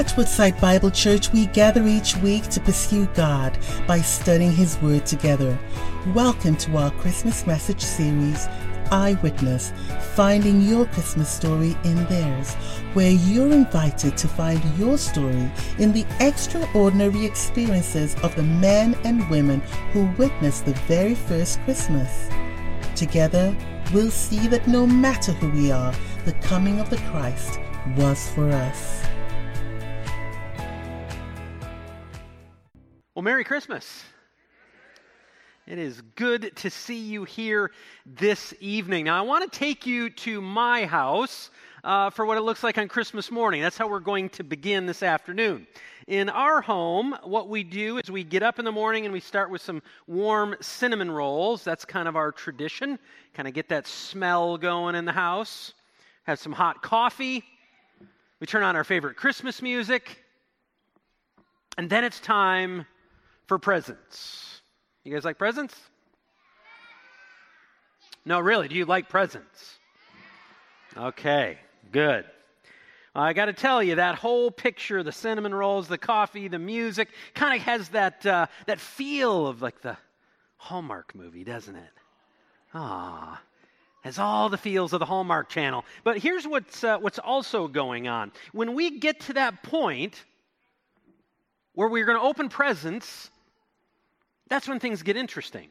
At Woodside Bible Church, we gather each week to pursue God by studying His Word together. Welcome to our Christmas message series, Eyewitness Finding Your Christmas Story in Theirs, where you're invited to find your story in the extraordinary experiences of the men and women who witnessed the very first Christmas. Together, we'll see that no matter who we are, the coming of the Christ was for us. Well, Merry Christmas. It is good to see you here this evening. Now, I want to take you to my house uh, for what it looks like on Christmas morning. That's how we're going to begin this afternoon. In our home, what we do is we get up in the morning and we start with some warm cinnamon rolls. That's kind of our tradition. Kind of get that smell going in the house. Have some hot coffee. We turn on our favorite Christmas music. And then it's time for presents. You guys like presents? No, really. Do you like presents? Okay, good. I got to tell you, that whole picture the cinnamon rolls, the coffee, the music kind of has that, uh, that feel of like the Hallmark movie, doesn't it? Ah, has all the feels of the Hallmark channel. But here's what's, uh, what's also going on. When we get to that point where we're going to open presents, that's when things get interesting.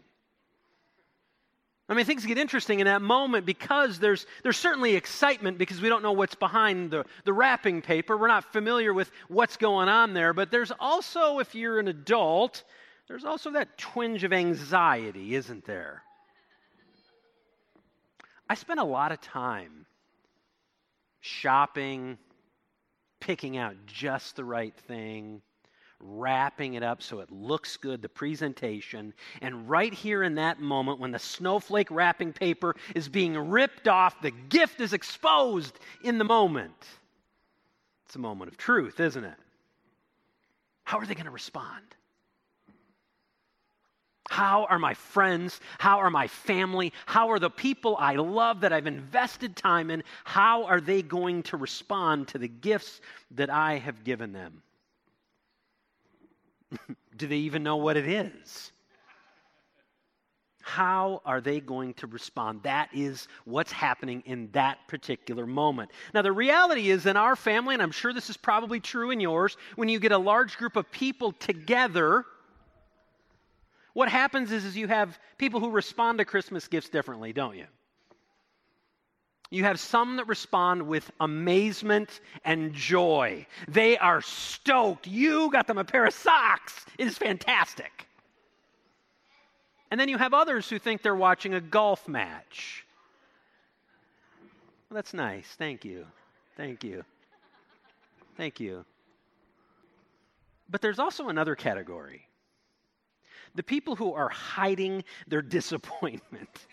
I mean, things get interesting in that moment because there's, there's certainly excitement because we don't know what's behind the, the wrapping paper. We're not familiar with what's going on there. But there's also, if you're an adult, there's also that twinge of anxiety, isn't there? I spent a lot of time shopping, picking out just the right thing, wrapping it up so it looks good, the presentation. And right here in that moment, when the snowflake wrapping paper is being ripped off, the gift is exposed in the moment. It's a moment of truth, isn't it? How are they going to respond? How are my friends? How are my family? How are the people I love that I've invested time in? How are they going to respond to the gifts that I have given them? Do they even know what it is? How are they going to respond? That is what's happening in that particular moment. Now, the reality is in our family, and I'm sure this is probably true in yours, when you get a large group of people together, what happens is, is you have people who respond to Christmas gifts differently, don't you? You have some that respond with amazement and joy. They are stoked. You got them a pair of socks. It is fantastic. And then you have others who think they're watching a golf match. Well, that's nice. Thank you. Thank you. Thank you. But there's also another category the people who are hiding their disappointment.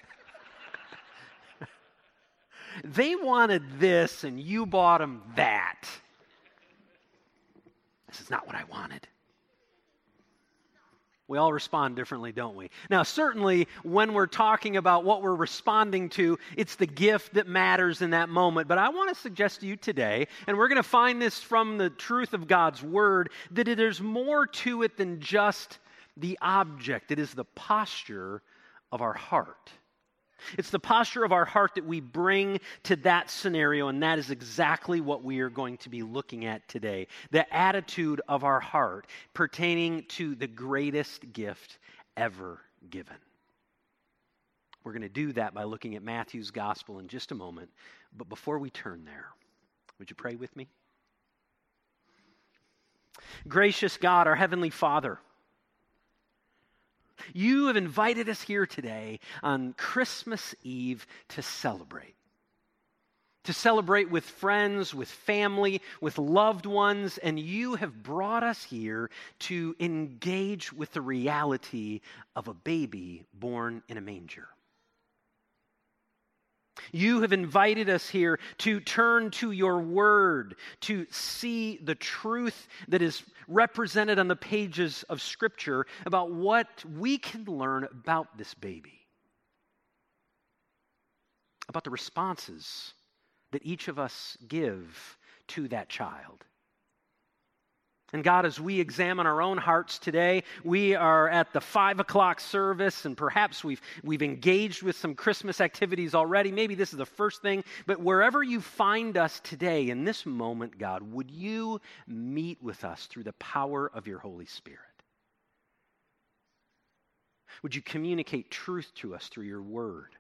They wanted this, and you bought them that. This is not what I wanted. We all respond differently, don't we? Now, certainly, when we're talking about what we're responding to, it's the gift that matters in that moment. But I want to suggest to you today, and we're going to find this from the truth of God's Word, that there's more to it than just the object, it is the posture of our heart. It's the posture of our heart that we bring to that scenario, and that is exactly what we are going to be looking at today. The attitude of our heart pertaining to the greatest gift ever given. We're going to do that by looking at Matthew's gospel in just a moment. But before we turn there, would you pray with me? Gracious God, our Heavenly Father, you have invited us here today on Christmas Eve to celebrate. To celebrate with friends, with family, with loved ones, and you have brought us here to engage with the reality of a baby born in a manger. You have invited us here to turn to your word, to see the truth that is represented on the pages of Scripture about what we can learn about this baby, about the responses that each of us give to that child. And God, as we examine our own hearts today, we are at the five o'clock service, and perhaps we've, we've engaged with some Christmas activities already. Maybe this is the first thing, but wherever you find us today, in this moment, God, would you meet with us through the power of your Holy Spirit? Would you communicate truth to us through your word?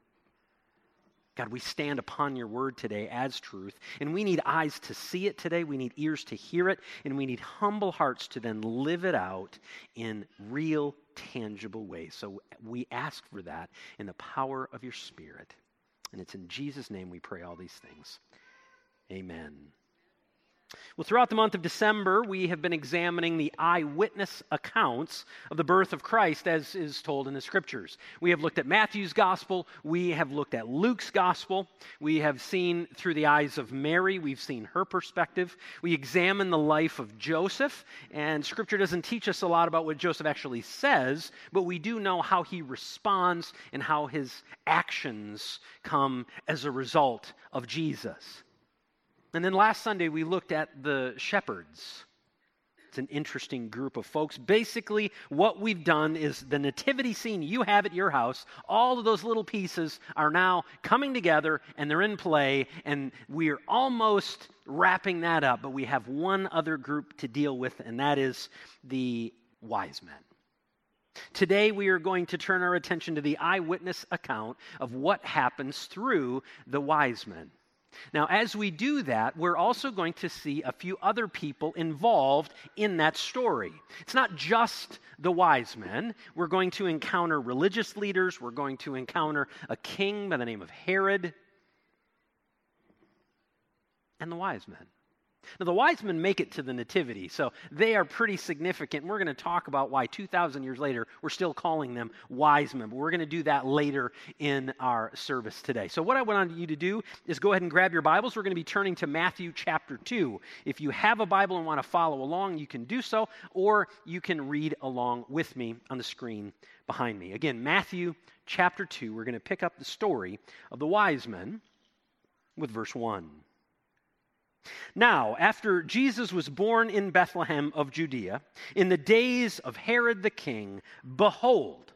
God, we stand upon your word today as truth, and we need eyes to see it today. We need ears to hear it, and we need humble hearts to then live it out in real, tangible ways. So we ask for that in the power of your spirit. And it's in Jesus' name we pray all these things. Amen. Well, throughout the month of December, we have been examining the eyewitness accounts of the birth of Christ as is told in the scriptures. We have looked at Matthew's gospel, we have looked at Luke's gospel, we have seen through the eyes of Mary, we've seen her perspective. We examine the life of Joseph, and scripture doesn't teach us a lot about what Joseph actually says, but we do know how he responds and how his actions come as a result of Jesus. And then last Sunday, we looked at the shepherds. It's an interesting group of folks. Basically, what we've done is the nativity scene you have at your house, all of those little pieces are now coming together and they're in play, and we're almost wrapping that up. But we have one other group to deal with, and that is the wise men. Today, we are going to turn our attention to the eyewitness account of what happens through the wise men. Now, as we do that, we're also going to see a few other people involved in that story. It's not just the wise men. We're going to encounter religious leaders, we're going to encounter a king by the name of Herod, and the wise men. Now, the wise men make it to the Nativity, so they are pretty significant. We're going to talk about why 2,000 years later we're still calling them wise men, but we're going to do that later in our service today. So, what I want you to do is go ahead and grab your Bibles. We're going to be turning to Matthew chapter 2. If you have a Bible and want to follow along, you can do so, or you can read along with me on the screen behind me. Again, Matthew chapter 2, we're going to pick up the story of the wise men with verse 1. Now, after Jesus was born in Bethlehem of Judea, in the days of Herod the king, behold,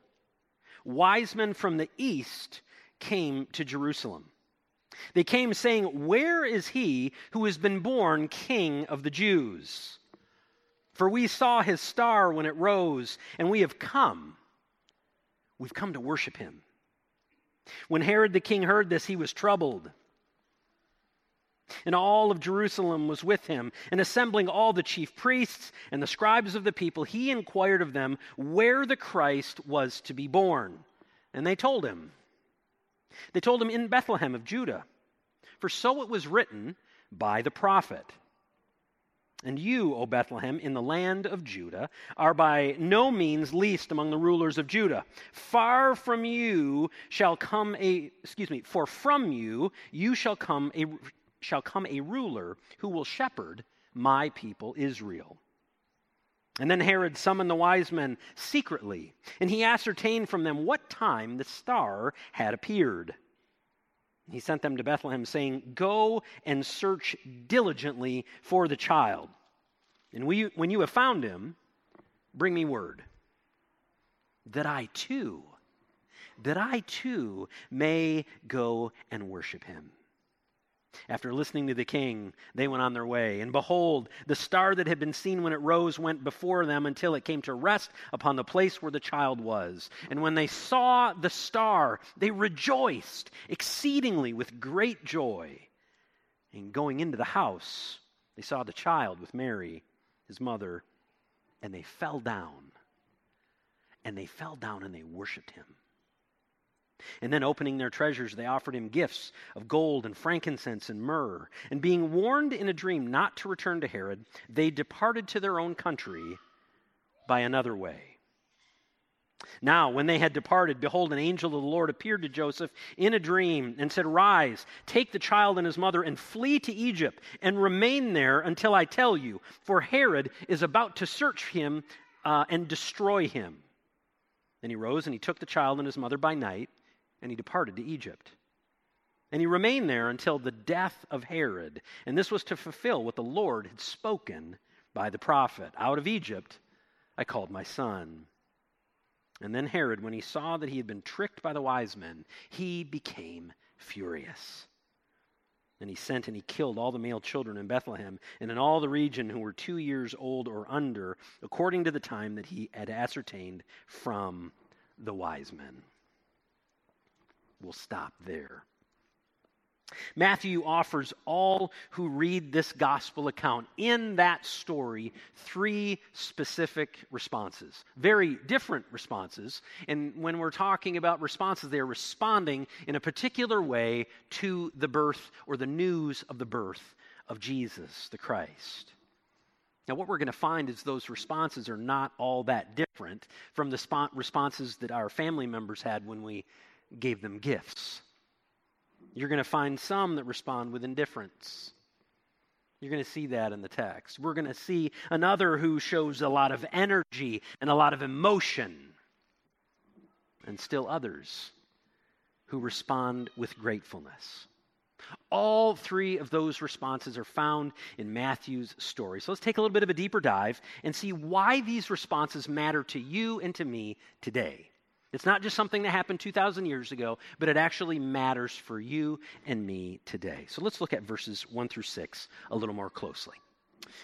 wise men from the east came to Jerusalem. They came saying, Where is he who has been born king of the Jews? For we saw his star when it rose, and we have come. We've come to worship him. When Herod the king heard this, he was troubled and all of Jerusalem was with him. And assembling all the chief priests and the scribes of the people, he inquired of them where the Christ was to be born. And they told him. They told him in Bethlehem of Judah. For so it was written by the prophet. And you, O Bethlehem, in the land of Judah, are by no means least among the rulers of Judah. Far from you shall come a, excuse me, for from you you shall come a shall come a ruler who will shepherd my people Israel. And then Herod summoned the wise men secretly, and he ascertained from them what time the star had appeared. He sent them to Bethlehem, saying, Go and search diligently for the child. And we, when you have found him, bring me word, that I too, that I too may go and worship him. After listening to the king, they went on their way. And behold, the star that had been seen when it rose went before them until it came to rest upon the place where the child was. And when they saw the star, they rejoiced exceedingly with great joy. And going into the house, they saw the child with Mary, his mother, and they fell down. And they fell down and they worshiped him. And then, opening their treasures, they offered him gifts of gold and frankincense and myrrh. And being warned in a dream not to return to Herod, they departed to their own country by another way. Now, when they had departed, behold, an angel of the Lord appeared to Joseph in a dream and said, Rise, take the child and his mother, and flee to Egypt, and remain there until I tell you, for Herod is about to search him uh, and destroy him. Then he rose and he took the child and his mother by night and he departed to Egypt. And he remained there until the death of Herod. And this was to fulfill what the Lord had spoken by the prophet. Out of Egypt I called my son. And then Herod, when he saw that he had been tricked by the wise men, he became furious. And he sent and he killed all the male children in Bethlehem and in all the region who were two years old or under, according to the time that he had ascertained from the wise men. We'll stop there. Matthew offers all who read this gospel account in that story three specific responses, very different responses. And when we're talking about responses, they're responding in a particular way to the birth or the news of the birth of Jesus, the Christ. Now, what we're going to find is those responses are not all that different from the responses that our family members had when we gave them gifts. You're going to find some that respond with indifference. You're going to see that in the text. We're going to see another who shows a lot of energy and a lot of emotion, and still others who respond with gratefulness. All three of those responses are found in Matthew's story. So let's take a little bit of a deeper dive and see why these responses matter to you and to me today. It's not just something that happened 2,000 years ago, but it actually matters for you and me today. So let's look at verses 1 through 6 a little more closely.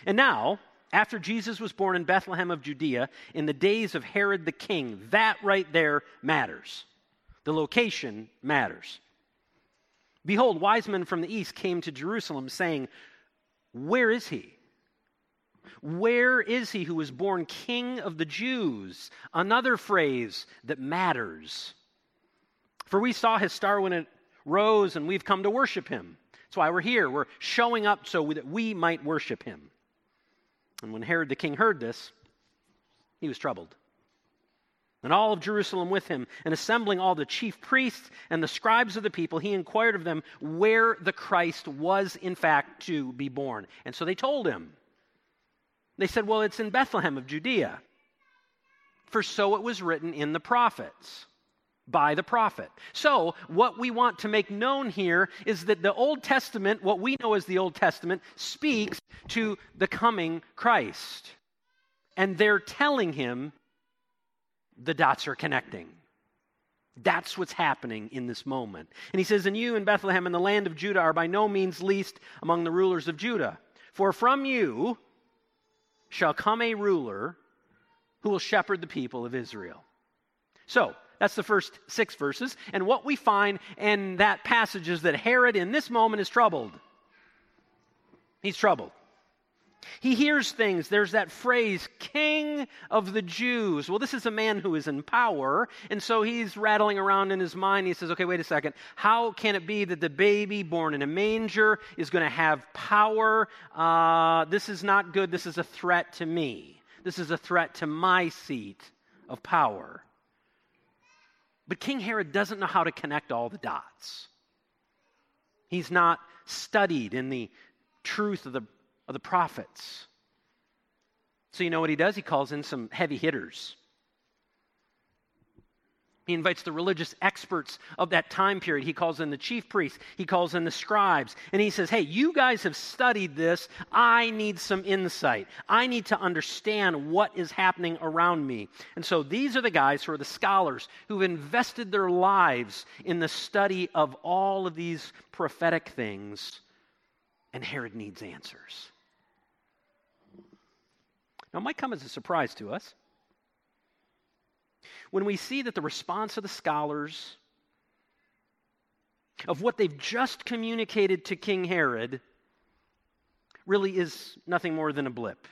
And now, after Jesus was born in Bethlehem of Judea in the days of Herod the king, that right there matters. The location matters. Behold, wise men from the east came to Jerusalem saying, Where is he? Where is he who was born king of the Jews? Another phrase that matters. For we saw his star when it rose, and we've come to worship him. That's why we're here. We're showing up so that we might worship him. And when Herod the king heard this, he was troubled. And all of Jerusalem with him, and assembling all the chief priests and the scribes of the people, he inquired of them where the Christ was in fact to be born. And so they told him. They said, Well, it's in Bethlehem of Judea. For so it was written in the prophets by the prophet. So, what we want to make known here is that the Old Testament, what we know as the Old Testament, speaks to the coming Christ. And they're telling him the dots are connecting. That's what's happening in this moment. And he says, And you in Bethlehem in the land of Judah are by no means least among the rulers of Judah. For from you shall come a ruler who will shepherd the people of Israel. So, that's the first six verses. And what we find in that passage is that Herod in this moment is troubled. He's troubled. He hears things. There's that phrase, King of the Jews. Well, this is a man who is in power. And so he's rattling around in his mind. He says, okay, wait a second. How can it be that the baby born in a manger is going to have power? Uh, this is not good. This is a threat to me. This is a threat to my seat of power. But King Herod doesn't know how to connect all the dots. He's not studied in the truth of the of the prophets. So, you know what he does? He calls in some heavy hitters. He invites the religious experts of that time period. He calls in the chief priests. He calls in the scribes. And he says, Hey, you guys have studied this. I need some insight. I need to understand what is happening around me. And so these are the guys who are the scholars who've invested their lives in the study of all of these prophetic things. And Herod needs answers. Now, it might come as a surprise to us when we see that the response of the scholars of what they've just communicated to King Herod really is nothing more than a blip.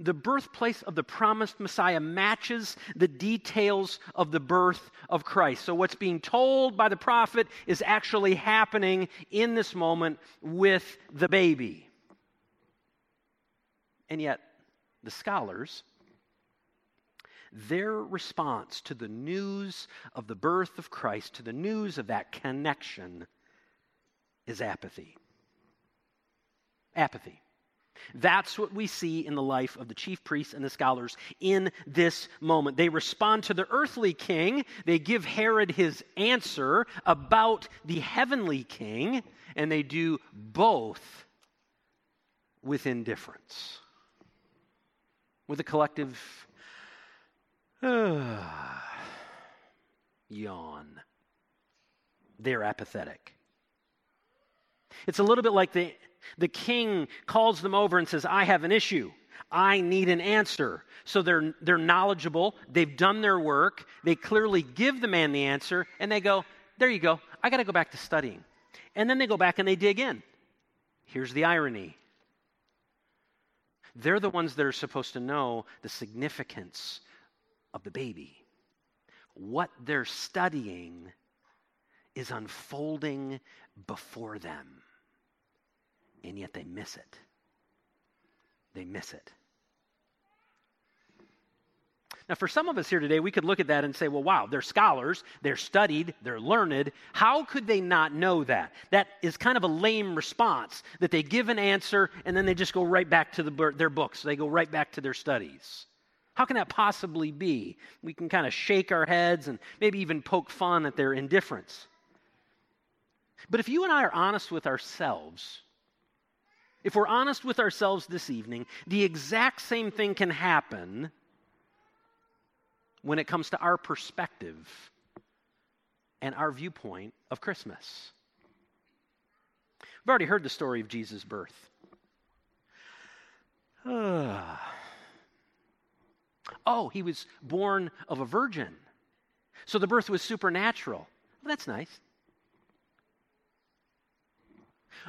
The birthplace of the promised Messiah matches the details of the birth of Christ. So, what's being told by the prophet is actually happening in this moment with the baby. And yet, the scholars, their response to the news of the birth of Christ, to the news of that connection, is apathy. Apathy. That's what we see in the life of the chief priests and the scholars in this moment. They respond to the earthly king, they give Herod his answer about the heavenly king, and they do both with indifference, with a collective yawn. They're apathetic. It's a little bit like the, the king calls them over and says, I have an issue. I need an answer. So they're, they're knowledgeable. They've done their work. They clearly give the man the answer, and they go, There you go. I got to go back to studying. And then they go back and they dig in. Here's the irony they're the ones that are supposed to know the significance of the baby. What they're studying is unfolding before them, and yet they miss it. They miss it. Now, for some of us here today, we could look at that and say, well, wow, they're scholars, they're studied, they're learned. How could they not know that? That is kind of a lame response that they give an answer and then they just go right back to the, their books. They go right back to their studies. How can that possibly be? We can kind of shake our heads and maybe even poke fun at their indifference. But if you and I are honest with ourselves, if we're honest with ourselves this evening, the exact same thing can happen when it comes to our perspective and our viewpoint of Christmas. We've already heard the story of Jesus' birth. oh, he was born of a virgin. So the birth was supernatural. Well, that's nice.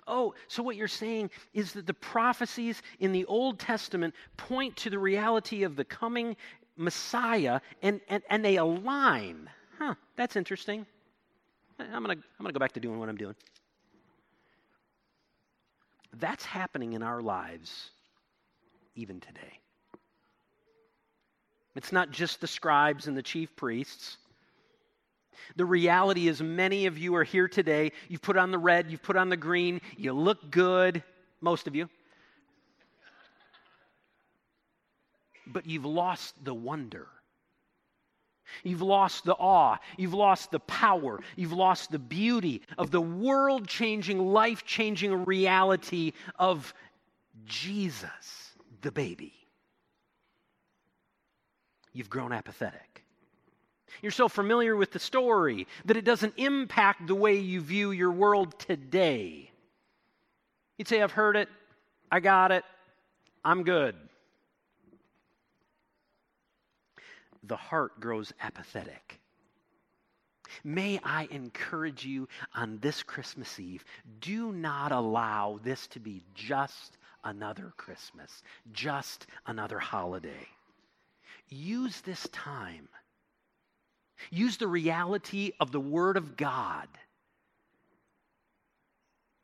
Oh, so what you're saying is that the prophecies in the Old Testament point to the reality of the coming Messiah and, and, and they align. Huh, that's interesting. I'm going to I'm going to go back to doing what I'm doing. That's happening in our lives even today. It's not just the scribes and the chief priests. The reality is, many of you are here today. You've put on the red, you've put on the green, you look good, most of you. But you've lost the wonder. You've lost the awe. You've lost the power. You've lost the beauty of the world changing, life changing reality of Jesus, the baby. You've grown apathetic. You're so familiar with the story that it doesn't impact the way you view your world today. You'd say, I've heard it, I got it, I'm good. The heart grows apathetic. May I encourage you on this Christmas Eve do not allow this to be just another Christmas, just another holiday. Use this time, use the reality of the Word of God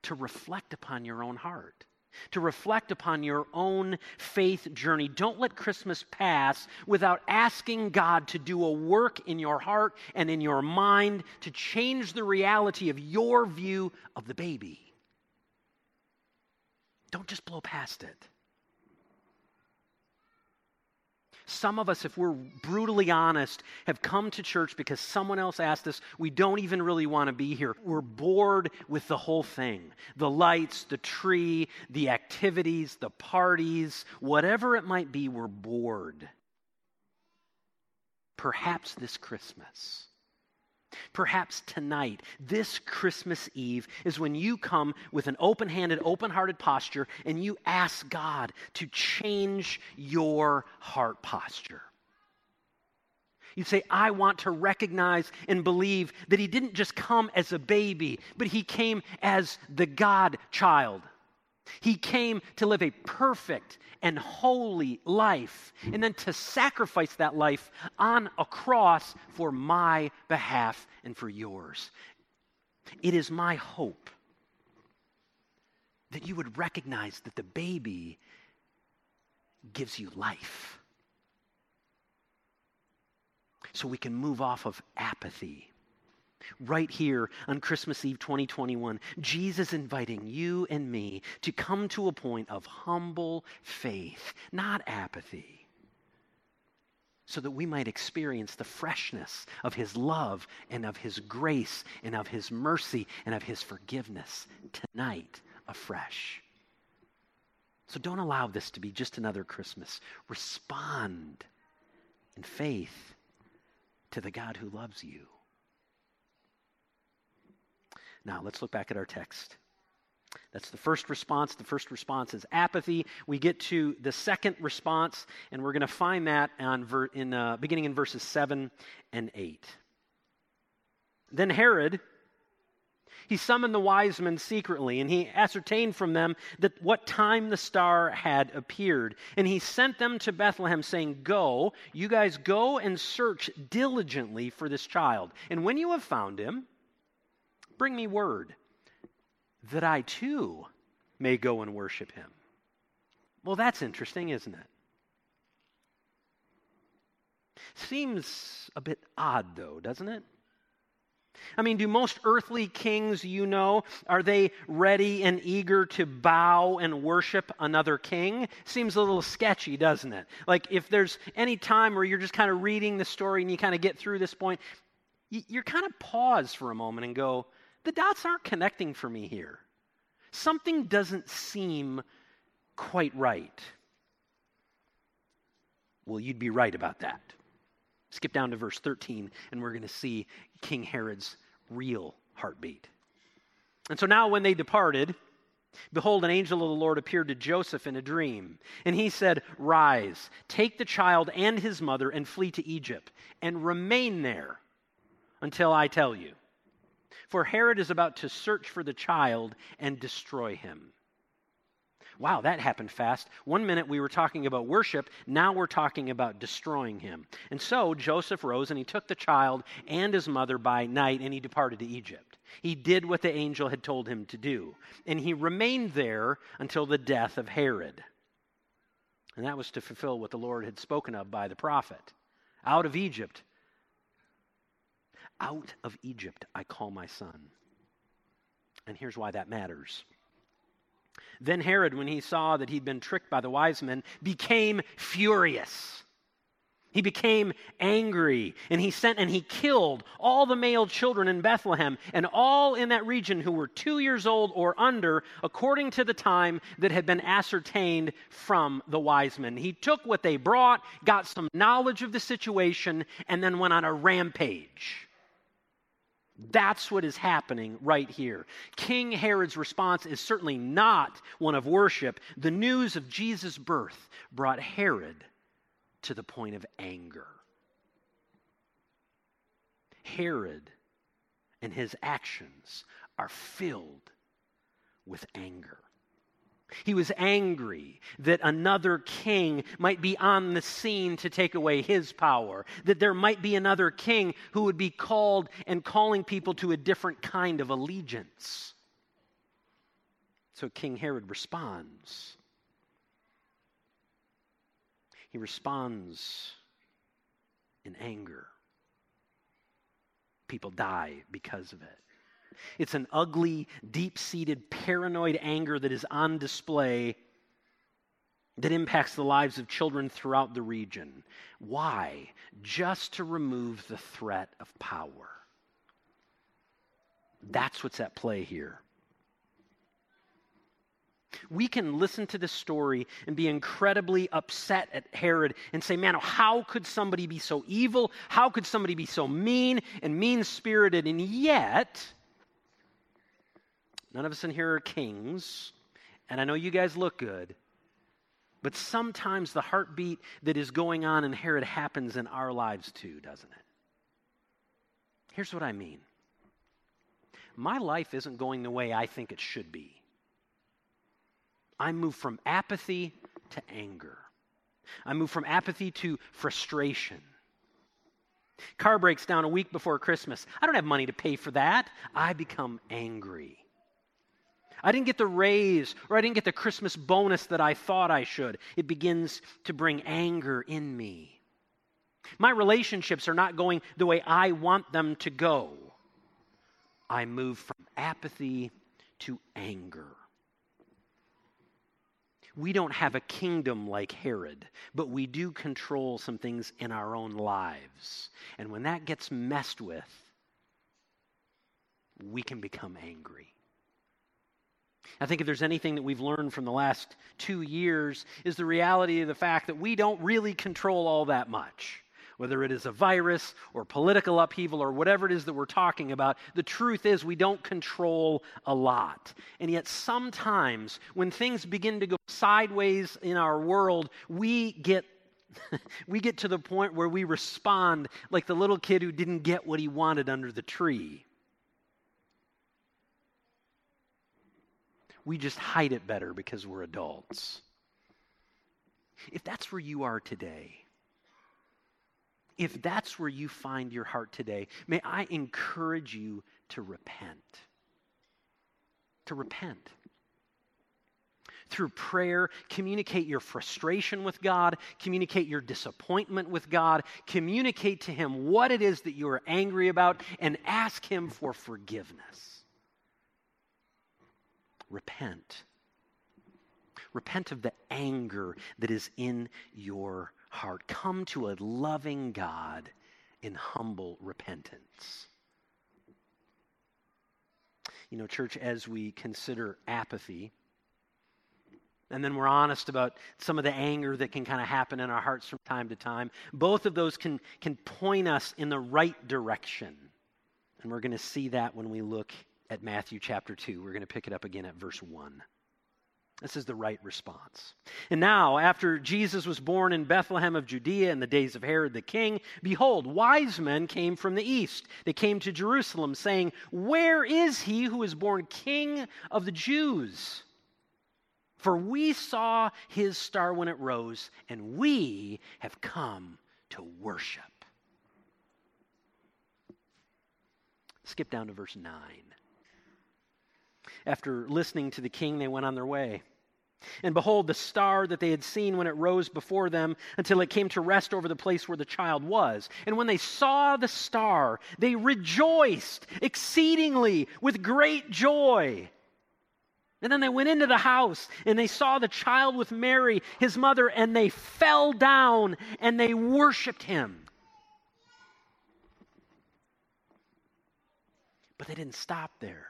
to reflect upon your own heart to reflect upon your own faith journey. Don't let Christmas pass without asking God to do a work in your heart and in your mind to change the reality of your view of the baby. Don't just blow past it. Some of us, if we're brutally honest, have come to church because someone else asked us. We don't even really want to be here. We're bored with the whole thing the lights, the tree, the activities, the parties, whatever it might be, we're bored. Perhaps this Christmas Perhaps tonight, this Christmas Eve, is when you come with an open handed, open hearted posture and you ask God to change your heart posture. You say, I want to recognize and believe that He didn't just come as a baby, but He came as the God child. He came to live a perfect and holy life, and then to sacrifice that life on a cross for my behalf and for yours. It is my hope that you would recognize that the baby gives you life. So we can move off of apathy right here on Christmas Eve 2021, Jesus inviting you and me to come to a point of humble faith, not apathy, so that we might experience the freshness of His love and of His grace and of His mercy and of His forgiveness tonight afresh. So don't allow this to be just another Christmas. Respond in faith to the God who loves you. Now, let's look back at our text. That's the first response. The first response is apathy. We get to the second response, and we're going to find that ver- in, uh, beginning in verses 7 and 8. Then Herod, he summoned the wise men secretly, and he ascertained from them that what time the star had appeared. And he sent them to Bethlehem, saying, Go, you guys go and search diligently for this child. And when you have found him, bring me word that I too may go and worship him. Well, that's interesting, isn't it? Seems a bit odd, though, doesn't it? I mean, do most earthly kings you know, are they ready and eager to bow and worship another king? Seems a little sketchy, doesn't it? Like if there's any time where you're just kind of reading the story and you kind of get through this point, you're kind of pause for a moment and go, the dots aren't connecting for me here. Something doesn't seem quite right. Well, you'd be right about that. Skip down to verse 13, and we're going to see King Herod's real heartbeat. And so now, when they departed, behold, an angel of the Lord appeared to Joseph in a dream. And he said, Rise, take the child and his mother, and flee to Egypt, and remain there until I tell you. For Herod is about to search for the child and destroy him. Wow, that happened fast. One minute we were talking about worship, now we're talking about destroying him. And so Joseph rose and he took the child and his mother by night and he departed to Egypt. He did what the angel had told him to do, and he remained there until the death of Herod. And that was to fulfill what the Lord had spoken of by the prophet. Out of Egypt out of Egypt I call my son. And here's why that matters. Then Herod, when he saw that he'd been tricked by the wise men, became furious. He became angry and he sent and he killed all the male children in Bethlehem and all in that region who were two years old or under, according to the time that had been ascertained from the wise men. He took what they brought, got some knowledge of the situation, and then went on a rampage. That's what is happening right here. King Herod's response is certainly not one of worship. The news of Jesus' birth brought Herod to the point of anger. Herod and his actions are filled with anger. He was angry that another king might be on the scene to take away his power, that there might be another king who would be called and calling people to a different kind of allegiance. So King Herod responds. He responds in anger. People die because of it. It's an ugly, deep seated, paranoid anger that is on display that impacts the lives of children throughout the region. Why? Just to remove the threat of power. That's what's at play here. We can listen to this story and be incredibly upset at Herod and say, man, how could somebody be so evil? How could somebody be so mean and mean spirited? And yet, None of us in here are kings, and I know you guys look good. But sometimes the heartbeat that is going on in Herod happens in our lives too, doesn't it? Here's what I mean my life isn't going the way I think it should be. I move from apathy to anger. I move from apathy to frustration. Car breaks down a week before Christmas. I don't have money to pay for that. I become angry. I didn't get the raise or I didn't get the Christmas bonus that I thought I should. It begins to bring anger in me. My relationships are not going the way I want them to go. I move from apathy to anger. We don't have a kingdom like Herod, but we do control some things in our own lives. And when that gets messed with, we can become angry. I think if there's anything that we've learned from the last two years, is the reality of the fact that we don't really control all that much. Whether it is a virus or political upheaval or whatever it is that we're talking about, the truth is we don't control a lot. And yet, sometimes when things begin to go sideways in our world, we get we get to the point where we respond like the little kid who didn't get what he wanted under the tree. We just hide it better because we're adults. If that's where you are today, if that's where you find your heart today, may I encourage you to repent. To repent. Through prayer, communicate your frustration with God, communicate your disappointment with God, communicate to Him what it is that you are angry about, and ask Him for forgiveness repent. Repent of the anger that is in your heart. Come to a loving God in humble repentance. You know, church, as we consider apathy, and then we're honest about some of the anger that can kind of happen in our hearts from time to time, both of those can, can point us in the right direction. And we're going to see that when we look at Matthew chapter 2. We're going to pick it up again at verse 1. This is the right response. And now, after Jesus was born in Bethlehem of Judea in the days of Herod the king, behold, wise men came from the east. They came to Jerusalem, saying, Where is he who is born king of the Jews? For we saw his star when it rose, and we have come to worship. Skip down to verse 9. After listening to the king, they went on their way. And behold, the star that they had seen when it rose before them until it came to rest over the place where the child was. And when they saw the star, they rejoiced exceedingly with great joy. And then they went into the house and they saw the child with Mary, his mother, and they fell down and they worshiped him. But they didn't stop there.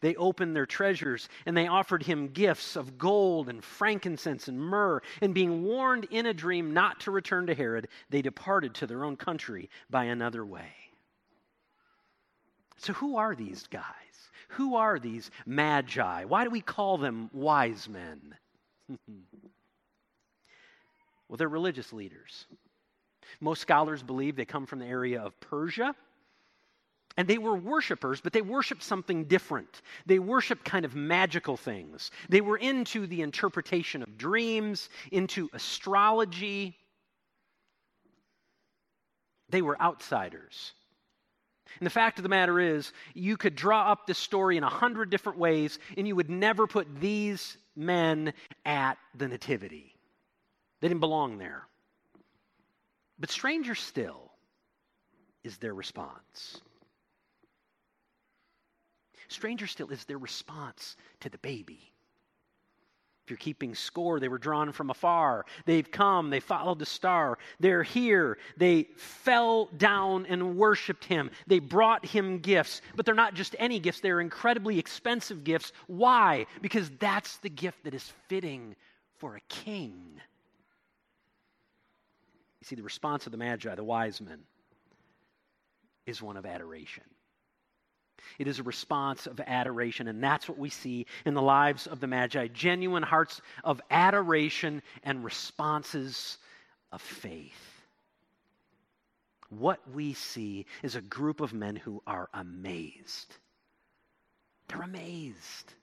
They opened their treasures and they offered him gifts of gold and frankincense and myrrh. And being warned in a dream not to return to Herod, they departed to their own country by another way. So, who are these guys? Who are these magi? Why do we call them wise men? well, they're religious leaders. Most scholars believe they come from the area of Persia and they were worshipers, but they worshiped something different. They worshiped kind of magical things. They were into the interpretation of dreams, into astrology. They were outsiders. And the fact of the matter is, you could draw up this story in a hundred different ways, and you would never put these men at the Nativity. They didn't belong there. But stranger still is their response. Stranger still is their response to the baby. If you're keeping score, they were drawn from afar. They've come, they followed the star. They're here. They fell down and worshiped him. They brought him gifts, but they're not just any gifts, they're incredibly expensive gifts. Why? Because that's the gift that is fitting for a king. You see, the response of the Magi, the wise men, is one of adoration. It is a response of adoration, and that's what we see in the lives of the Magi genuine hearts of adoration and responses of faith. What we see is a group of men who are amazed. They're amazed.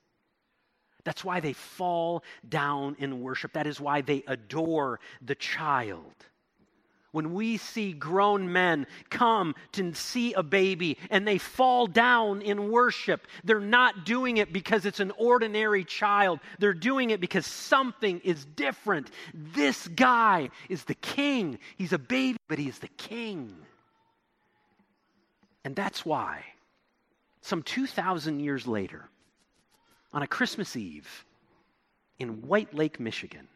That's why they fall down in worship. That is why they adore the child when we see grown men come to see a baby and they fall down in worship, they're not doing it because it's an ordinary child. They're doing it because something is different. This guy is the king. He's a baby, but he is the king. And that's why, some 2,000 years later, on a Christmas Eve in White Lake, Michigan,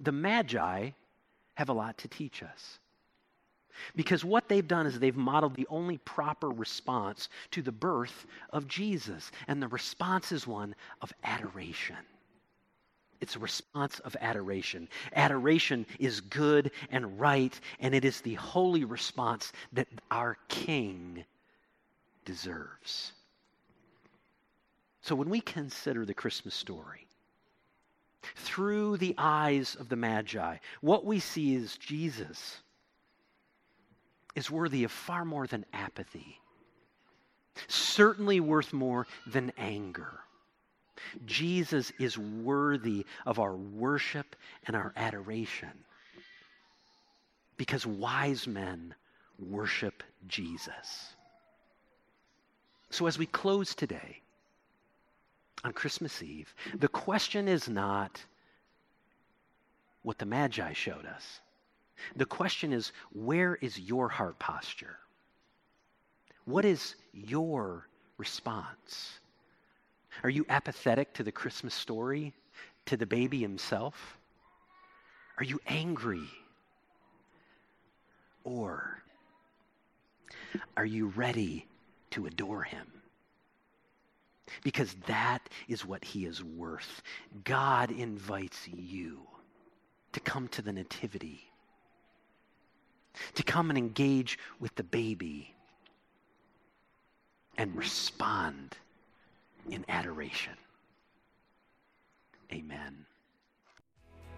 the Magi have a lot to teach us. Because what they've done is they've modeled the only proper response to the birth of Jesus. And the response is one of adoration. It's a response of adoration. Adoration is good and right, and it is the holy response that our King deserves. So when we consider the Christmas story, through the eyes of the Magi, what we see is Jesus is worthy of far more than apathy, certainly worth more than anger. Jesus is worthy of our worship and our adoration because wise men worship Jesus. So, as we close today on Christmas Eve, the question is not what the Magi showed us. The question is where is your heart posture? What is your response? Are you apathetic to the Christmas story, to the baby himself? Are you angry? Or are you ready to adore him? Because that is what he is worth. God invites you to come to the Nativity, to come and engage with the baby and respond in adoration. Amen.